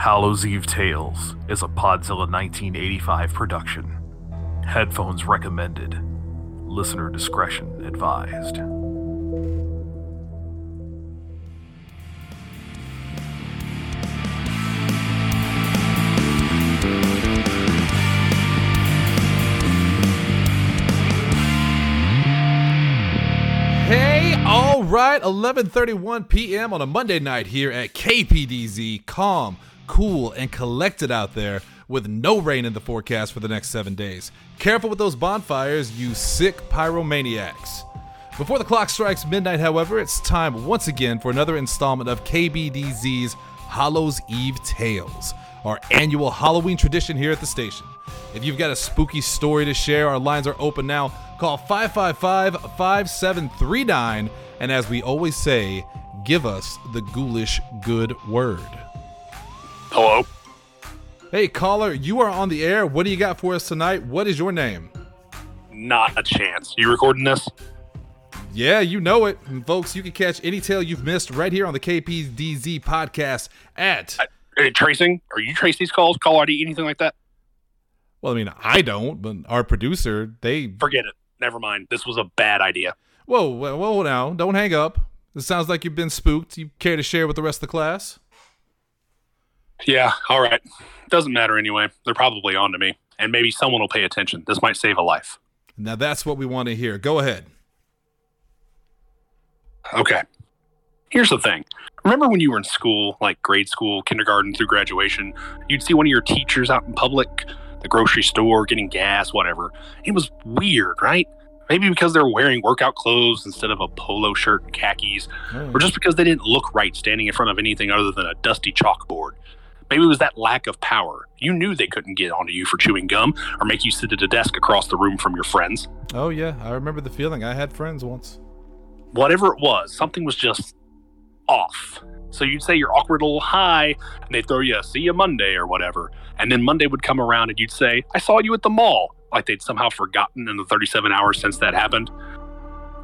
Hallows Eve Tales is a Podzilla 1985 production. Headphones recommended. Listener discretion advised. Hey, all right, 11:31 p.m. on a Monday night here at KPDZ. Calm, cool, and collected out there with no rain in the forecast for the next 7 days. Careful with those bonfires, you sick pyromaniacs. Before the clock strikes midnight, however, it's time once again for another installment of KPDZ's Hallows Eve Tales, our annual Halloween tradition here at the station. If you've got a spooky story to share, our lines are open now. Call 555 5739. And as we always say, give us the ghoulish good word. Hello. Hey, caller, you are on the air. What do you got for us tonight? What is your name? Not a chance. You recording this? Yeah, you know it. And folks, you can catch any tale you've missed right here on the KPDZ podcast at. Uh, tracing? Are you trace these calls? Call ID? Anything like that? Well, I mean, I don't, but our producer, they. Forget it. Never mind. This was a bad idea. Whoa, whoa, whoa now. Don't hang up. It sounds like you've been spooked. You care to share with the rest of the class? Yeah, all right. Doesn't matter anyway. They're probably on to me. And maybe someone will pay attention. This might save a life. Now that's what we want to hear. Go ahead. Okay. Here's the thing. Remember when you were in school, like grade school, kindergarten through graduation, you'd see one of your teachers out in public, the grocery store, getting gas, whatever. It was weird, right? Maybe because they were wearing workout clothes instead of a polo shirt and khakis, Hmm. or just because they didn't look right standing in front of anything other than a dusty chalkboard. Maybe it was that lack of power. You knew they couldn't get onto you for chewing gum or make you sit at a desk across the room from your friends. Oh, yeah. I remember the feeling. I had friends once. whatever it was, something was just off. So you'd say your awkward little hi, and they'd throw you a see you Monday or whatever. And then Monday would come around and you'd say, I saw you at the mall. Like they'd somehow forgotten in the 37 hours since that happened.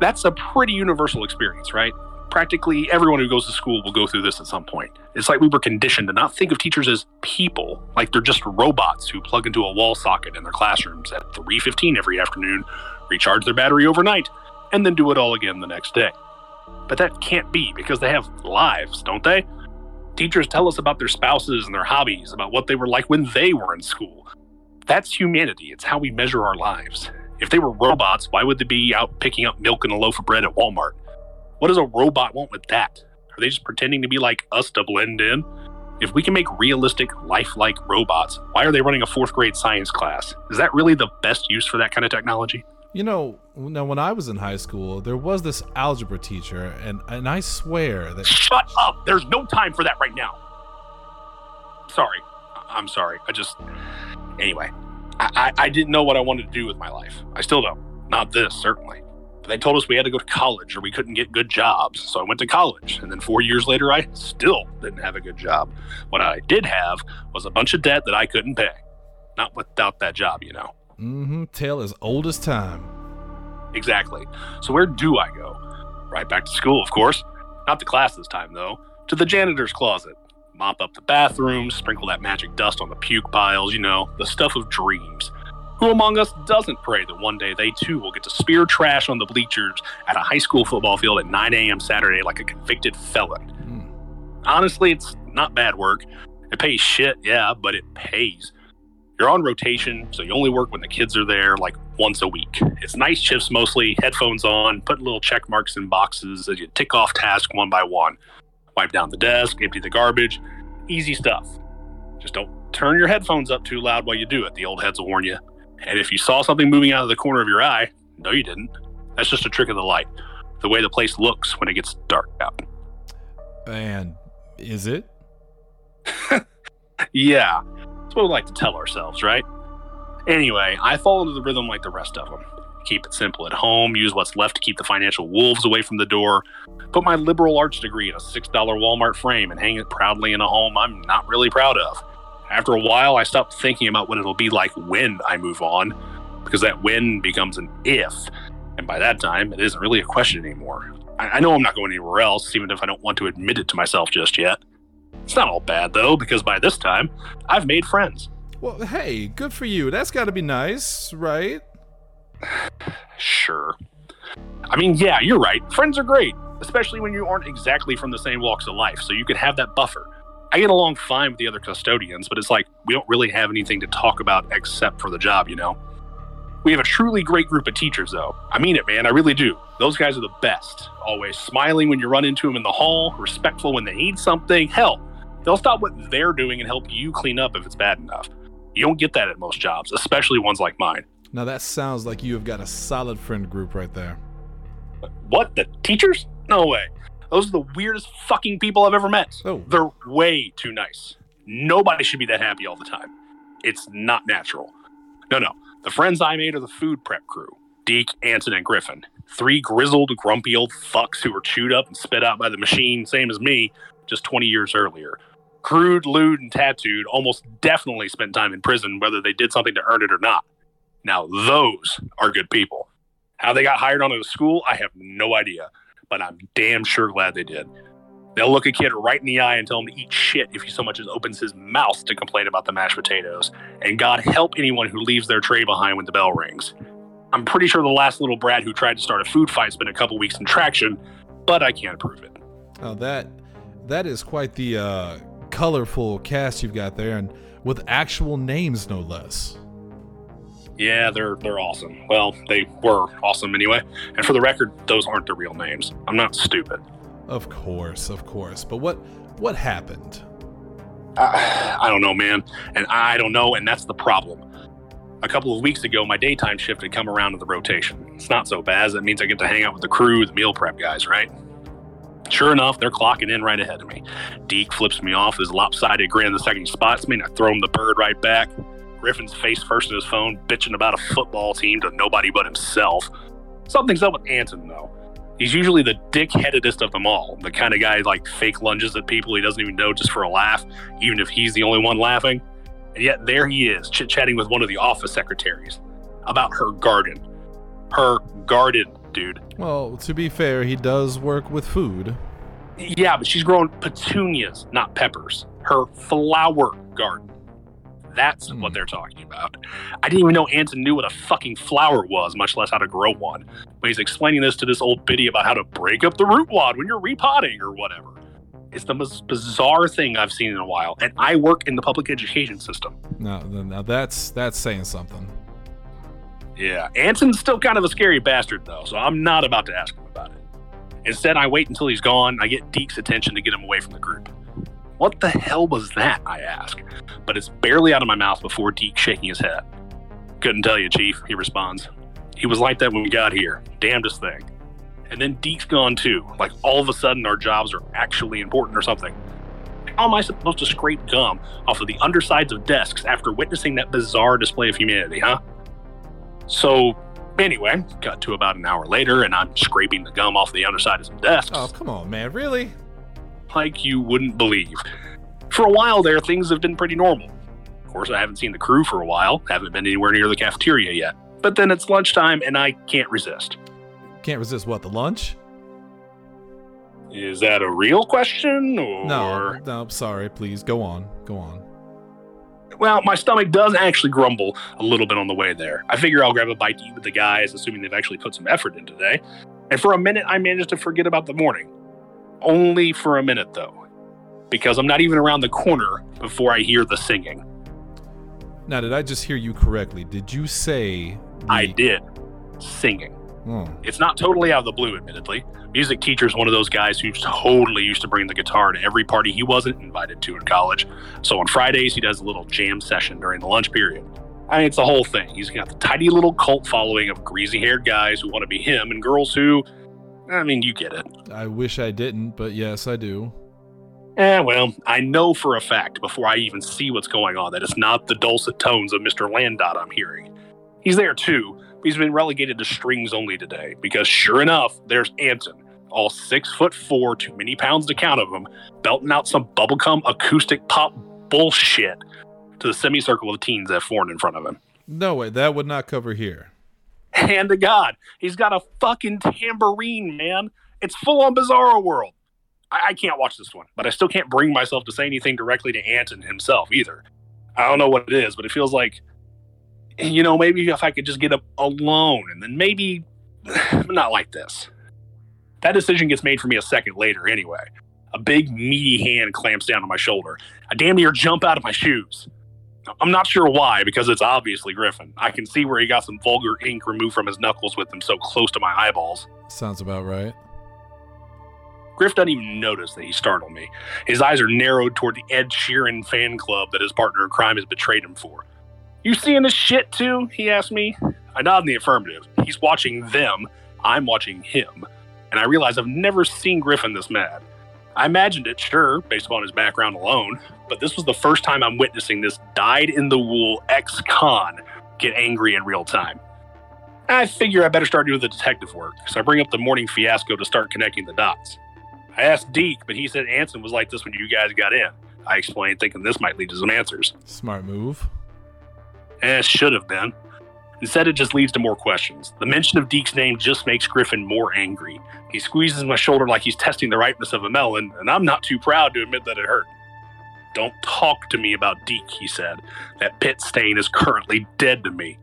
That's a pretty universal experience, right? Practically everyone who goes to school will go through this at some point. It's like we were conditioned to not think of teachers as people, like they're just robots who plug into a wall socket in their classrooms at 3:15 every afternoon, recharge their battery overnight, and then do it all again the next day. But that can't be because they have lives, don't they? Teachers tell us about their spouses and their hobbies, about what they were like when they were in school. That's humanity. It's how we measure our lives. If they were robots, why would they be out picking up milk and a loaf of bread at Walmart? What does a robot want with that? Are they just pretending to be like us to blend in? If we can make realistic, lifelike robots, why are they running a fourth grade science class? Is that really the best use for that kind of technology? You know, now when I was in high school, there was this algebra teacher, and, and I swear that. Shut up! There's no time for that right now. Sorry. I'm sorry. I just. Anyway, I, I, I didn't know what I wanted to do with my life. I still don't. Not this, certainly. They told us we had to go to college or we couldn't get good jobs. So I went to college. And then four years later, I still didn't have a good job. What I did have was a bunch of debt that I couldn't pay. Not without that job, you know. Mm hmm. Tale as old as time. Exactly. So where do I go? Right back to school, of course. Not to class this time, though. To the janitor's closet. Mop up the bathrooms, sprinkle that magic dust on the puke piles, you know, the stuff of dreams. Who among us doesn't pray that one day they too will get to spear trash on the bleachers at a high school football field at 9 a.m. Saturday like a convicted felon? Mm. Honestly, it's not bad work. It pays shit, yeah, but it pays. You're on rotation, so you only work when the kids are there, like once a week. It's night shifts mostly, headphones on, put little check marks in boxes as you tick off tasks one by one. Wipe down the desk, empty the garbage. Easy stuff. Just don't turn your headphones up too loud while you do it, the old heads will warn you. And if you saw something moving out of the corner of your eye, no, you didn't. That's just a trick of the light. The way the place looks when it gets dark out. And is it? Yeah, that's what we like to tell ourselves, right? Anyway, I fall into the rhythm like the rest of them. Keep it simple at home, use what's left to keep the financial wolves away from the door, put my liberal arts degree in a $6 Walmart frame and hang it proudly in a home I'm not really proud of. After a while, I stopped thinking about what it'll be like when I move on, because that when becomes an if. And by that time, it isn't really a question anymore. I, I know I'm not going anywhere else, even if I don't want to admit it to myself just yet. It's not all bad though, because by this time, I've made friends. Well, hey, good for you. That's got to be nice, right? Sure. I mean, yeah, you're right. Friends are great, especially when you aren't exactly from the same walks of life, so you can have that buffer. I get along fine with the other custodians, but it's like we don't really have anything to talk about except for the job, you know? We have a truly great group of teachers, though. I mean it, man. I really do. Those guys are the best. Always smiling when you run into them in the hall, respectful when they need something. Hell, they'll stop what they're doing and help you clean up if it's bad enough. You don't get that at most jobs, especially ones like mine. Now that sounds like you have got a solid friend group right there. What? The teachers? No way. Those are the weirdest fucking people I've ever met. Oh. They're way too nice. Nobody should be that happy all the time. It's not natural. No, no. The friends I made are the food prep crew Deke, Anton, and Griffin. Three grizzled, grumpy old fucks who were chewed up and spit out by the machine, same as me, just 20 years earlier. Crude, lewd, and tattooed, almost definitely spent time in prison, whether they did something to earn it or not. Now, those are good people. How they got hired onto the school, I have no idea, but I'm damn sure glad they did. They'll look a kid right in the eye and tell him to eat shit if he so much as opens his mouth to complain about the mashed potatoes. And God help anyone who leaves their tray behind when the bell rings. I'm pretty sure the last little brat who tried to start a food fight spent a couple weeks in traction, but I can't prove it. Oh, that that is quite the uh, colorful cast you've got there, and with actual names, no less. Yeah, they're they're awesome. Well, they were awesome anyway. And for the record, those aren't the real names. I'm not stupid. Of course, of course. But what what happened? I, I don't know, man. And I don't know, and that's the problem. A couple of weeks ago, my daytime shift had come around to the rotation. It's not so bad. That means I get to hang out with the crew, the meal prep guys, right? Sure enough, they're clocking in right ahead of me. Deke flips me off his lopsided grin the second he spots me, and I throw him the bird right back. Griffin's face first in his phone, bitching about a football team to nobody but himself. Something's up with Anton, though. He's usually the dick-headedest of them all, the kind of guy like fake lunges at people he doesn't even know just for a laugh, even if he's the only one laughing. And yet there he is, chit-chatting with one of the office secretaries about her garden. Her garden, dude. Well, to be fair, he does work with food. Yeah, but she's growing petunias, not peppers. Her flower garden. That's Hmm. what they're talking about. I didn't even know Anton knew what a fucking flower was, much less how to grow one. But he's explaining this to this old biddy about how to break up the root wad when you're repotting or whatever. It's the most bizarre thing I've seen in a while, and I work in the public education system. Now, now that's that's saying something. Yeah, Anton's still kind of a scary bastard, though, so I'm not about to ask him about it. Instead, I wait until he's gone. I get Deke's attention to get him away from the group. What the hell was that? I ask. But it's barely out of my mouth before Deke shaking his head. Couldn't tell you, Chief, he responds. He was like that when we got here. Damnedest thing. And then Deke's gone too. Like all of a sudden our jobs are actually important or something. How am I supposed to scrape gum off of the undersides of desks after witnessing that bizarre display of humanity, huh? So, anyway, got to about an hour later, and I'm scraping the gum off the underside of some desks Oh, come on, man. Really? Like you wouldn't believe. For a while there, things have been pretty normal. Of course, I haven't seen the crew for a while, haven't been anywhere near the cafeteria yet. But then it's lunchtime, and I can't resist. Can't resist what? The lunch? Is that a real question, or No, no. Sorry. Please go on. Go on. Well, my stomach does actually grumble a little bit on the way there. I figure I'll grab a bite to eat with the guys, assuming they've actually put some effort in today. And for a minute, I managed to forget about the morning. Only for a minute, though, because I'm not even around the corner before I hear the singing. Now, did I just hear you correctly? Did you say? the- I did singing. Oh, It's not totally out of the blue, admittedly. Music teacher is one of those guys who totally used to bring the guitar to every party he wasn't invited to in college. So on Fridays, he does a little jam session during the lunch period. I mean, it's the whole thing. He's got the tiny little cult following of greasy haired guys who want to be him and girls who, I mean, you get it. I wish I didn't, but yes, I do. Eh, well, I know for a fact before I even see what's going on that it's not the dulcet tones of Mr. Landot I'm hearing. He's there too, but he's been relegated to strings only today because sure enough, there's Anton, all six foot four, too many pounds to count of him, belting out some bubblegum acoustic pop bullshit to the semicircle of teens that formed in front of him. No way. That would not cover here. Hand to God, he's got a fucking tambourine, man. It's full on Bizarro World. I, I can't watch this one, but I still can't bring myself to say anything directly to Anton himself either. I don't know what it is, but it feels like, you know, maybe if I could just get up alone and then maybe not like this. That decision gets made for me a second later anyway. A big, meaty hand clamps down on my shoulder. I damn near jump out of my shoes. I'm not sure why, because it's obviously Griffin. I can see where he got some vulgar ink removed from his knuckles with them so close to my eyeballs. Sounds about right. Griff doesn't even notice that he startled me. His eyes are narrowed toward the Ed Sheeran fan club that his partner in crime has betrayed him for. You seeing this shit too? He asked me. I nod in the affirmative. He's watching them. I'm watching him. And I realize I've never seen Griffin this mad. I imagined it, sure, based upon his background alone, but this was the first time I'm witnessing this dyed in the wool ex con get angry in real time. I figure I better start doing the detective work, so I bring up the morning fiasco to start connecting the dots. I asked Deke, but he said Anton was like this when you guys got in. I explained, thinking this might lead to some answers. Smart move. Eh, should have been. Instead, it just leads to more questions. The mention of Deke's name just makes Griffin more angry. He squeezes my shoulder like he's testing the ripeness of a melon, and I'm not too proud to admit that it hurt. Don't talk to me about Deke, he said. That pit stain is currently dead to me.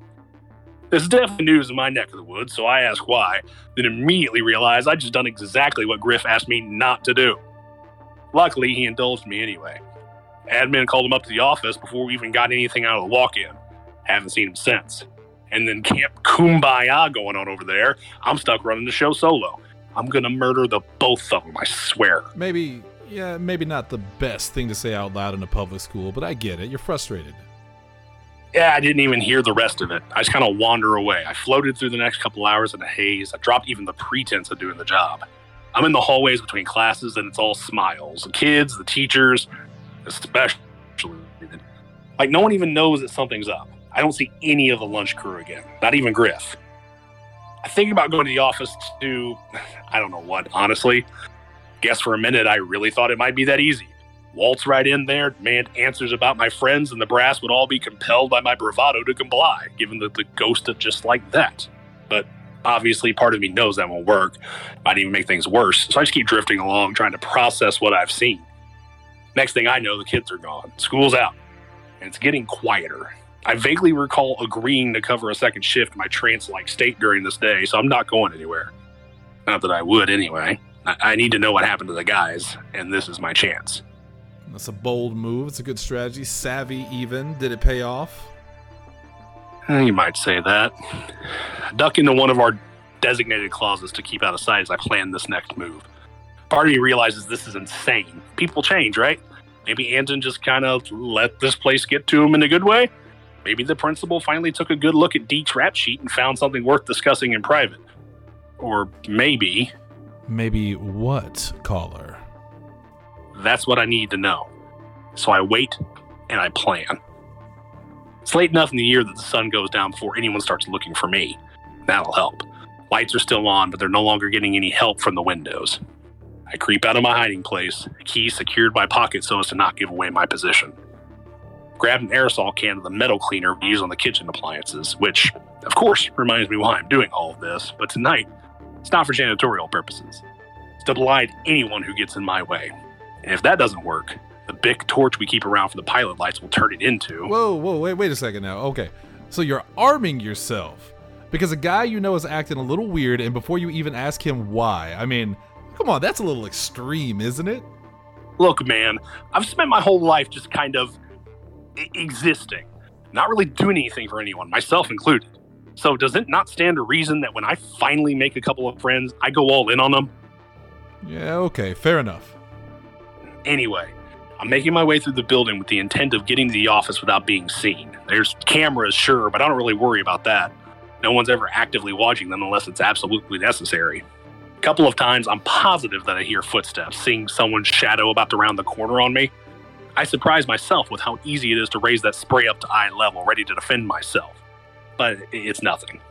This is definitely news in my neck of the woods, so I ask why, then immediately realize I just done exactly what Griff asked me not to do. Luckily, he indulged me anyway. Admin called him up to the office before we even got anything out of the walk in. Haven't seen him since. And then Camp Kumbaya going on over there. I'm stuck running the show solo. I'm gonna murder the both of them, I swear. Maybe, yeah, maybe not the best thing to say out loud in a public school, but I get it. You're frustrated. Yeah, I didn't even hear the rest of it. I just kind of wander away. I floated through the next couple hours in a haze. I dropped even the pretense of doing the job. I'm in the hallways between classes, and it's all smiles. The kids, the teachers, especially. Like, no one even knows that something's up. I don't see any of the lunch crew again, not even Griff. I think about going to the office to, I don't know what, honestly. Guess for a minute I really thought it might be that easy. Waltz right in there, demand answers about my friends, and the brass would all be compelled by my bravado to comply, given that the ghost of just like that. But obviously, part of me knows that won't work. Might even make things worse. So I just keep drifting along, trying to process what I've seen. Next thing I know, the kids are gone. School's out. And it's getting quieter. I vaguely recall agreeing to cover a second shift in my trance like state during this day, so I'm not going anywhere. Not that I would anyway. I, I need to know what happened to the guys, and this is my chance. That's a bold move. It's a good strategy. Savvy, even. Did it pay off? Eh, You might say that. Duck into one of our designated closets to keep out of sight as I plan this next move. Part of me realizes this is insane. People change, right? Maybe Anton just kind of let this place get to him in a good way. Maybe the principal finally took a good look at Deke's rap sheet and found something worth discussing in private. Or maybe Maybe what, caller? that's what I need to know. So I wait and I plan. It's late enough in the year that the sun goes down before anyone starts looking for me. That'll help. Lights are still on, but they're no longer getting any help from the windows. I creep out of my hiding place, key secured by pocket so as to not give away my position. Grab an aerosol can of the metal cleaner we use on the kitchen appliances, which, of course, reminds me why I'm doing all of this, but tonight, it's not for janitorial purposes. It's to blind anyone who gets in my way. And if that doesn't work, the big torch we keep around for the pilot lights will turn it into. Whoa, whoa, wait, wait a second now. Okay, so you're arming yourself because a guy you know is acting a little weird, and before you even ask him why, I mean, come on, that's a little extreme, isn't it? Look, man, I've spent my whole life just kind of existing, not really doing anything for anyone, myself included. So, does it not stand to reason that when I finally make a couple of friends, I go all in on them? Yeah, okay, fair enough. Anyway, I'm making my way through the building with the intent of getting to the office without being seen. There's cameras, sure, but I don't really worry about that. No one's ever actively watching them unless it's absolutely necessary. A couple of times, I'm positive that I hear footsteps, seeing someone's shadow about to round the corner on me. I surprise myself with how easy it is to raise that spray up to eye level, ready to defend myself. But it's nothing.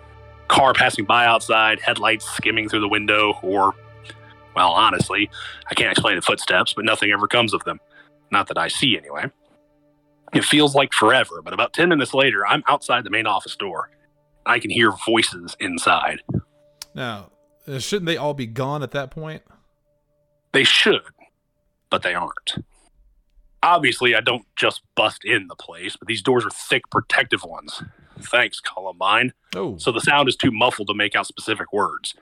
Car passing by outside, headlights skimming through the window, or, well, honestly, I can't explain the footsteps, but nothing ever comes of them. Not that I see, anyway. It feels like forever, but about 10 minutes later, I'm outside the main office door. I can hear voices inside. Now, uh, shouldn't they all be gone at that point? They should, but they aren't. Obviously, I don't just bust in the place, but these doors are thick, protective ones. Thanks, Columbine. Oh, So the sound is too muffled to make out specific words.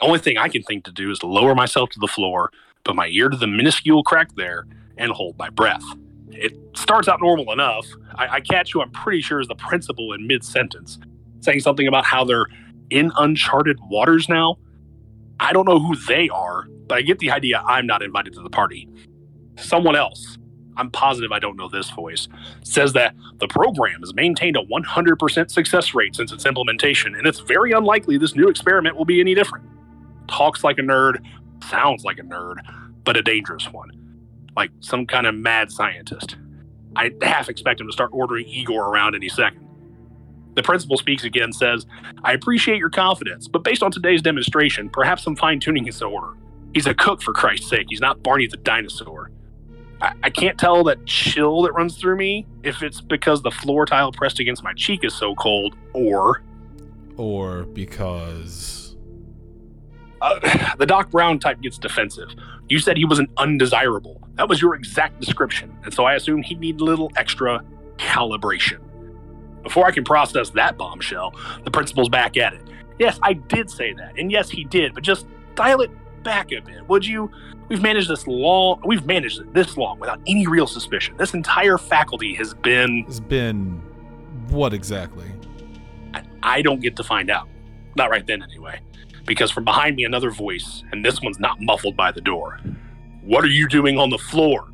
The only thing I can think to do is to lower myself to the floor, put my ear to the minuscule crack there, and hold my breath. It starts out normal enough. I, I catch who I'm pretty sure is the principal in mid sentence, saying something about how they're in uncharted waters now. I don't know who they are, but I get the idea I'm not invited to the party. Someone else, I'm positive I don't know this voice, says that the program has maintained a 100% success rate since its implementation, and it's very unlikely this new experiment will be any different. Talks like a nerd, sounds like a nerd, but a dangerous one. Like some kind of mad scientist. I half expect him to start ordering Igor around any second. The principal speaks again, says, I appreciate your confidence, but based on today's demonstration, perhaps some fine tuning is in order. He's a cook, for Christ's sake. He's not Barney the dinosaur. I, I can't tell that chill that runs through me if it's because the floor tile pressed against my cheek is so cold, or or because uh, the Doc Brown type gets defensive. You said he was an undesirable. That was your exact description, and so I assume he'd need a little extra calibration. Before I can process that bombshell, the principal's back at it. Yes, I did say that, and yes, he did, but just dial it back a bit, would you? We've managed this long. We've managed it this long without any real suspicion. This entire faculty has been. has been what exactly? I, I don't get to find out. Not right then, anyway. Because from behind me, another voice, and this one's not muffled by the door. What are you doing on the floor?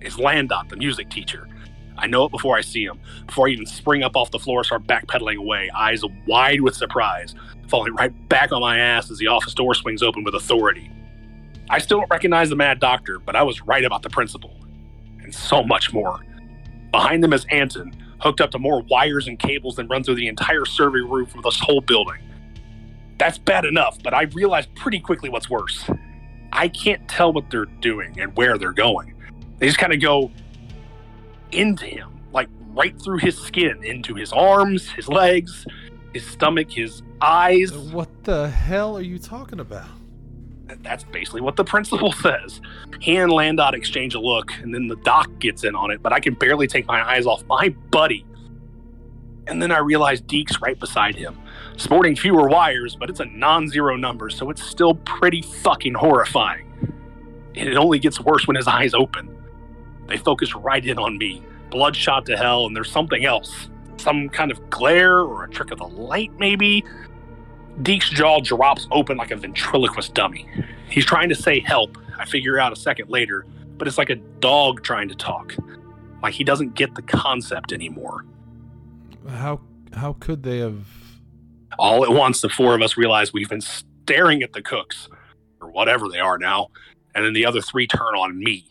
It's Landot, the music teacher. I know it before I see him, before I even spring up off the floor, and start backpedaling away, eyes wide with surprise, falling right back on my ass as the office door swings open with authority. I still don't recognize the mad doctor, but I was right about the principal. And so much more. Behind them is Anton, hooked up to more wires and cables than run through the entire survey roof of this whole building. That's bad enough, but I realized pretty quickly what's worse. I can't tell what they're doing and where they're going. They just kind of go into him, like right through his skin, into his arms, his legs, his stomach, his eyes. What the hell are you talking about? That's basically what the principal says. He and Landot exchange a look, and then the doc gets in on it, but I can barely take my eyes off my buddy. And then I realize Deke's right beside him, sporting fewer wires, but it's a non zero number, so it's still pretty fucking horrifying. And it only gets worse when his eyes open. They focus right in on me, bloodshot to hell, and there's something else. Some kind of glare or a trick of the light, maybe. Deke's jaw drops open like a ventriloquist dummy. He's trying to say help, I figure out a second later, but it's like a dog trying to talk. Like he doesn't get the concept anymore. How how could they have? All at once, the four of us realize we've been staring at the cooks, or whatever they are now, and then the other three turn on me.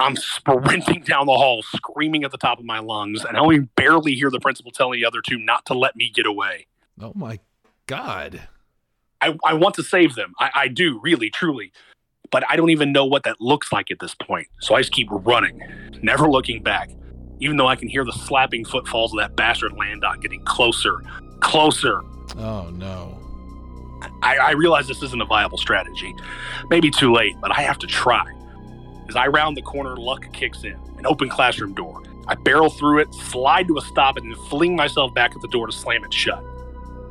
I'm sprinting down the hall, screaming at the top of my lungs, and I only barely hear the principal telling the other two not to let me get away. Oh my god! I, I want to save them. I, I do, really, truly. But I don't even know what that looks like at this point. So I just keep running, never looking back, even though I can hear the slapping footfalls of that bastard Landot getting closer, closer. Oh no! I, I realize this isn't a viable strategy. Maybe too late, but I have to try. As I round the corner, luck kicks in an open classroom door. I barrel through it, slide to a stop, and then fling myself back at the door to slam it shut.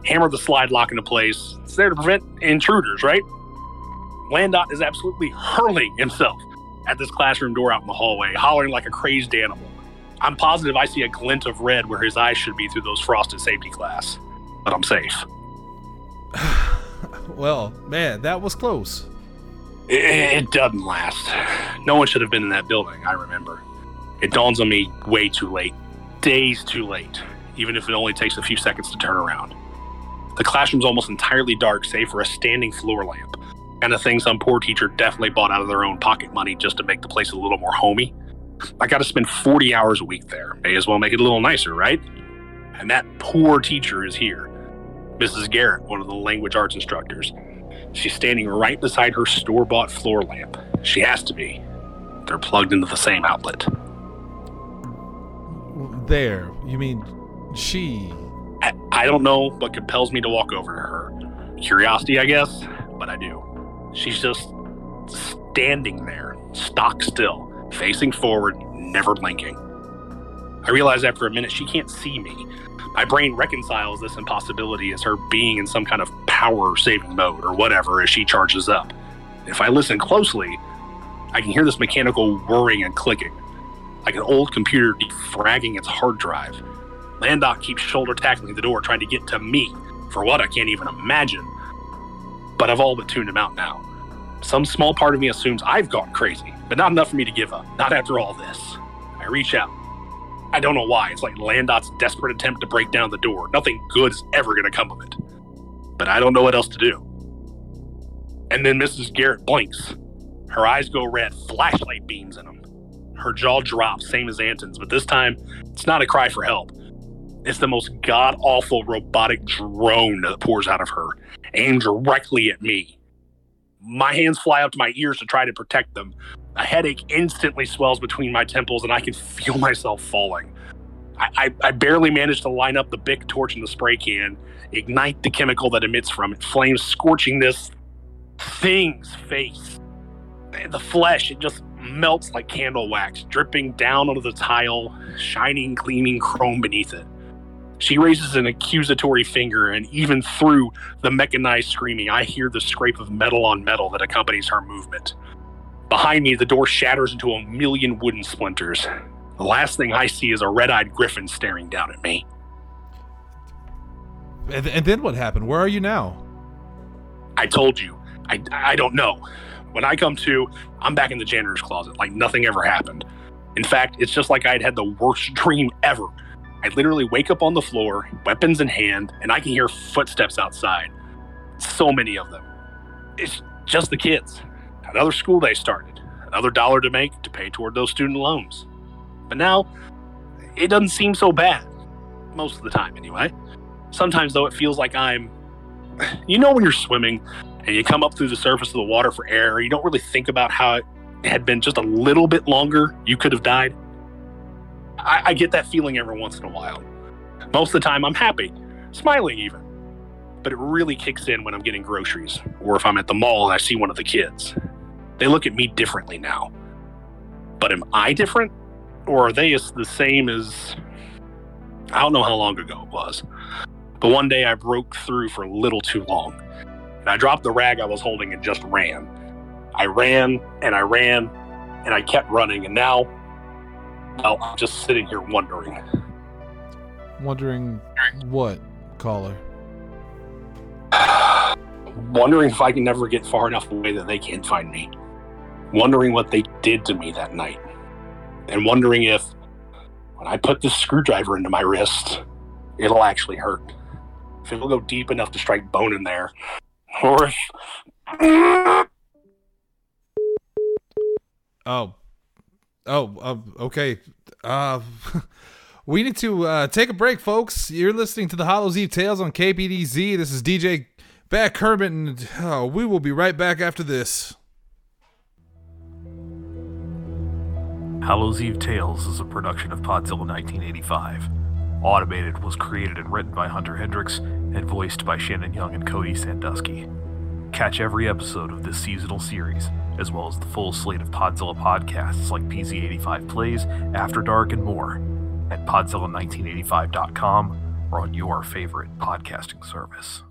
Hammer the slide lock into place. It's there to prevent intruders, right? Landot is absolutely hurling himself at this classroom door out in the hallway, hollering like a crazed animal. I'm positive I see a glint of red where his eyes should be through those frosted safety glass. But I'm safe. Well, man, that was close. It, it doesn't last. No one should have been in that building, I remember. It dawns on me way too late. Days too late, even if it only takes a few seconds to turn around. The classroom's almost entirely dark, save for a standing floor lamp. Kind of thing some poor teacher definitely bought out of their own pocket money just to make the place a little more homey. I gotta spend 40 hours a week there. May as well make it a little nicer, right? And that poor teacher is here. Mrs. Garrett, one of the language arts instructors. She's standing right beside her store bought floor lamp. She has to be. They're plugged into the same outlet. There, you mean she? I, I don't know what compels me to walk over to her. Curiosity, I guess, but I do. She's just standing there, stock still, facing forward, never blinking. I realize after a minute she can't see me. My brain reconciles this impossibility as her being in some kind of power saving mode or whatever as she charges up. If I listen closely, I can hear this mechanical whirring and clicking, like an old computer defragging its hard drive. Landot keeps shoulder tackling the door, trying to get to me, for what I can't even imagine. But I've all but tuned him out now. Some small part of me assumes I've gone crazy, but not enough for me to give up. Not after all this. I reach out. I don't know why. It's like Landot's desperate attempt to break down the door. Nothing good is ever going to come of it. But I don't know what else to do. And then Mrs. Garrett blinks. Her eyes go red, flashlight beams in them. Her jaw drops, same as Anton's, but this time it's not a cry for help. It's the most god awful robotic drone that pours out of her, aimed directly at me. My hands fly up to my ears to try to protect them. A headache instantly swells between my temples, and I can feel myself falling. I, I, I barely manage to line up the big torch in the spray can, ignite the chemical that emits from it, flames scorching this thing's face. The flesh, it just melts like candle wax, dripping down onto the tile, shining, gleaming chrome beneath it. She raises an accusatory finger, and even through the mechanized screaming, I hear the scrape of metal on metal that accompanies her movement. Behind me, the door shatters into a million wooden splinters. The last thing I see is a red eyed griffin staring down at me. And, and then what happened? Where are you now? I told you. I, I don't know. When I come to, I'm back in the janitor's closet like nothing ever happened. In fact, it's just like I'd had the worst dream ever. I literally wake up on the floor, weapons in hand, and I can hear footsteps outside. So many of them. It's just the kids. Another school day started, another dollar to make to pay toward those student loans. But now, it doesn't seem so bad. Most of the time, anyway. Sometimes, though, it feels like I'm. You know, when you're swimming and you come up through the surface of the water for air, you don't really think about how it had been just a little bit longer, you could have died. I, I get that feeling every once in a while. Most of the time, I'm happy, smiling even. But it really kicks in when I'm getting groceries, or if I'm at the mall and I see one of the kids. They look at me differently now. But am I different? Or are they the same as. I don't know how long ago it was. But one day I broke through for a little too long. And I dropped the rag I was holding and just ran. I ran and I ran and I kept running. And now well, I'm just sitting here wondering. Wondering what, caller? wondering if I can never get far enough away that they can't find me. Wondering what they did to me that night. And wondering if, when I put this screwdriver into my wrist, it'll actually hurt. If it'll go deep enough to strike bone in there. Or if. Oh, Oh, uh, okay. Uh, we need to uh, take a break, folks. You're listening to the Hallows Eve Tales on KPDZ. This is DJ Back Kermit, and uh, we will be right back after this. Hallows Eve Tales is a production of Podzilla 1985. Automated was created and written by Hunter Hendricks and voiced by Shannon Young and Cody Sandusky. Catch every episode of this seasonal series as well as the full slate of Podzilla podcasts like PZ85 Plays, After Dark, and more at podzilla1985.com or on your favorite podcasting service.